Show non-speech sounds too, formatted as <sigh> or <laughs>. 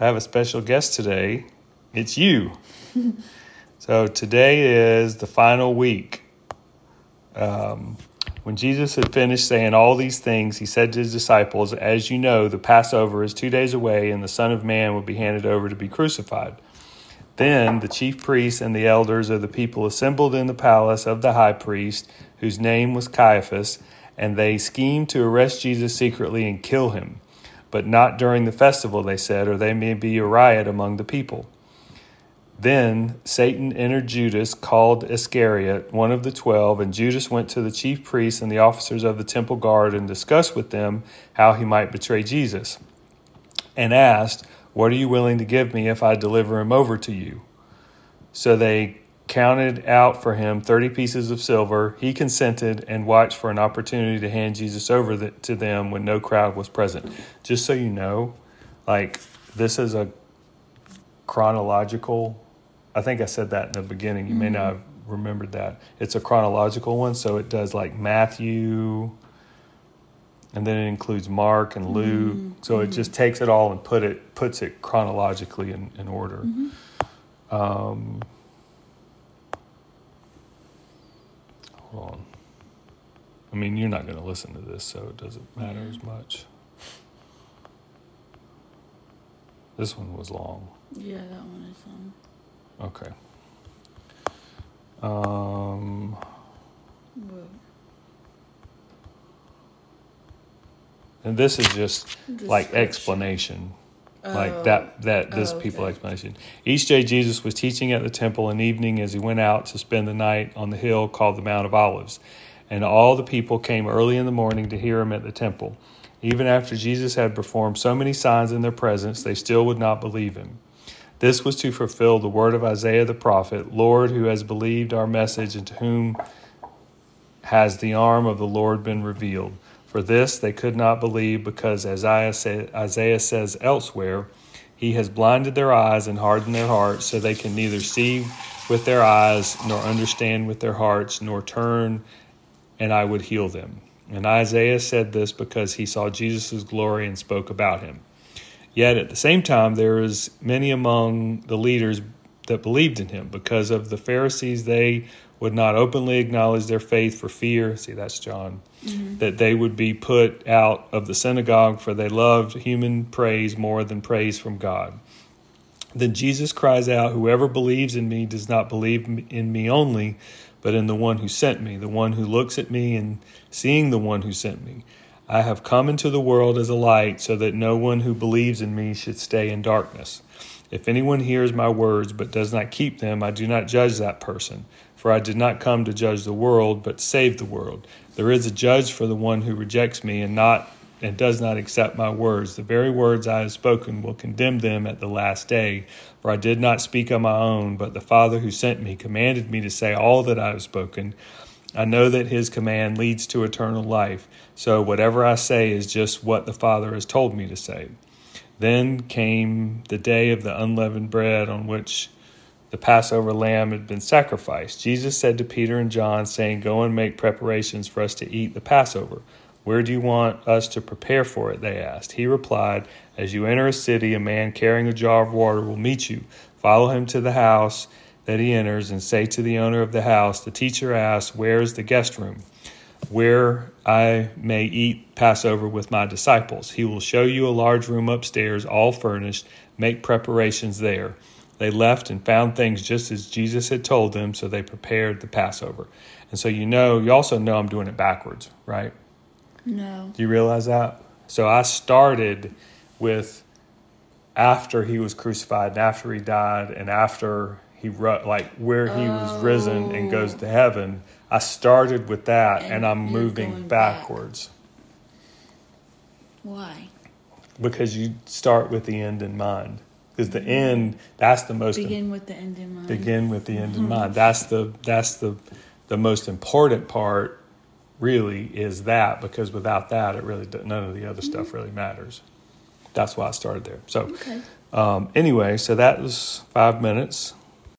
I have a special guest today. It's you. <laughs> so today is the final week. Um, when Jesus had finished saying all these things, he said to his disciples, As you know, the Passover is two days away, and the Son of Man will be handed over to be crucified. Then the chief priests and the elders of the people assembled in the palace of the high priest, whose name was Caiaphas, and they schemed to arrest Jesus secretly and kill him. But not during the festival, they said, or there may be a riot among the people. Then Satan entered Judas, called Iscariot, one of the twelve, and Judas went to the chief priests and the officers of the temple guard and discussed with them how he might betray Jesus, and asked, What are you willing to give me if I deliver him over to you? So they counted out for him 30 pieces of silver. He consented and watched for an opportunity to hand Jesus over the, to them when no crowd was present. Just so you know, like, this is a chronological I think I said that in the beginning. You mm-hmm. may not have remembered that. It's a chronological one, so it does like Matthew, and then it includes Mark and Luke. Mm-hmm. So it just takes it all and put it puts it chronologically in, in order. Mm-hmm. Um, I mean, you're not going to listen to this, so it doesn't matter yeah. as much. This one was long. Yeah, that one is long. Okay. Um, and this is just like explanation, like oh. that that oh, this oh, okay. people explanation. Each day Jesus was teaching at the temple in evening as he went out to spend the night on the hill called the Mount of Olives, and all the people came early in the morning to hear him at the temple. Even after Jesus had performed so many signs in their presence, they still would not believe him. This was to fulfill the word of Isaiah the prophet Lord, who has believed our message, and to whom has the arm of the Lord been revealed. For this they could not believe, because as Isaiah says elsewhere, He has blinded their eyes and hardened their hearts, so they can neither see with their eyes, nor understand with their hearts, nor turn, and I would heal them. And Isaiah said this because he saw Jesus' glory and spoke about him. Yet at the same time, there is many among the leaders that believed in him because of the Pharisees. They would not openly acknowledge their faith for fear. See, that's John. Mm-hmm. That they would be put out of the synagogue, for they loved human praise more than praise from God. Then Jesus cries out, Whoever believes in me does not believe in me only, but in the one who sent me, the one who looks at me and seeing the one who sent me. I have come into the world as a light so that no one who believes in me should stay in darkness. If anyone hears my words but does not keep them, I do not judge that person. For I did not come to judge the world, but save the world. There is a judge for the one who rejects me and not and does not accept my words. The very words I have spoken will condemn them at the last day. For I did not speak on my own, but the Father who sent me commanded me to say all that I have spoken. I know that his command leads to eternal life. So whatever I say is just what the Father has told me to say. Then came the day of the unleavened bread on which the Passover lamb had been sacrificed. Jesus said to Peter and John, saying, Go and make preparations for us to eat the Passover. Where do you want us to prepare for it? They asked. He replied, As you enter a city, a man carrying a jar of water will meet you. Follow him to the house that he enters and say to the owner of the house, The teacher asks, Where is the guest room? Where I may eat Passover with my disciples. He will show you a large room upstairs, all furnished. Make preparations there. They left and found things just as Jesus had told them, so they prepared the Passover. And so you know, you also know I'm doing it backwards, right? No. Do you realize that? So I started with after he was crucified and after he died and after he like where he oh. was risen and goes to oh. heaven. I started with that and, and I'm moving backwards. Back. Why? Because you start with the end in mind. Because the end, that's the most begin with the end in mind. Begin with the end in mind. <laughs> That's the that's the the most important part. Really, is that because without that, it really none of the other mm-hmm. stuff really matters. That's why I started there. So, okay. um, anyway, so that was five minutes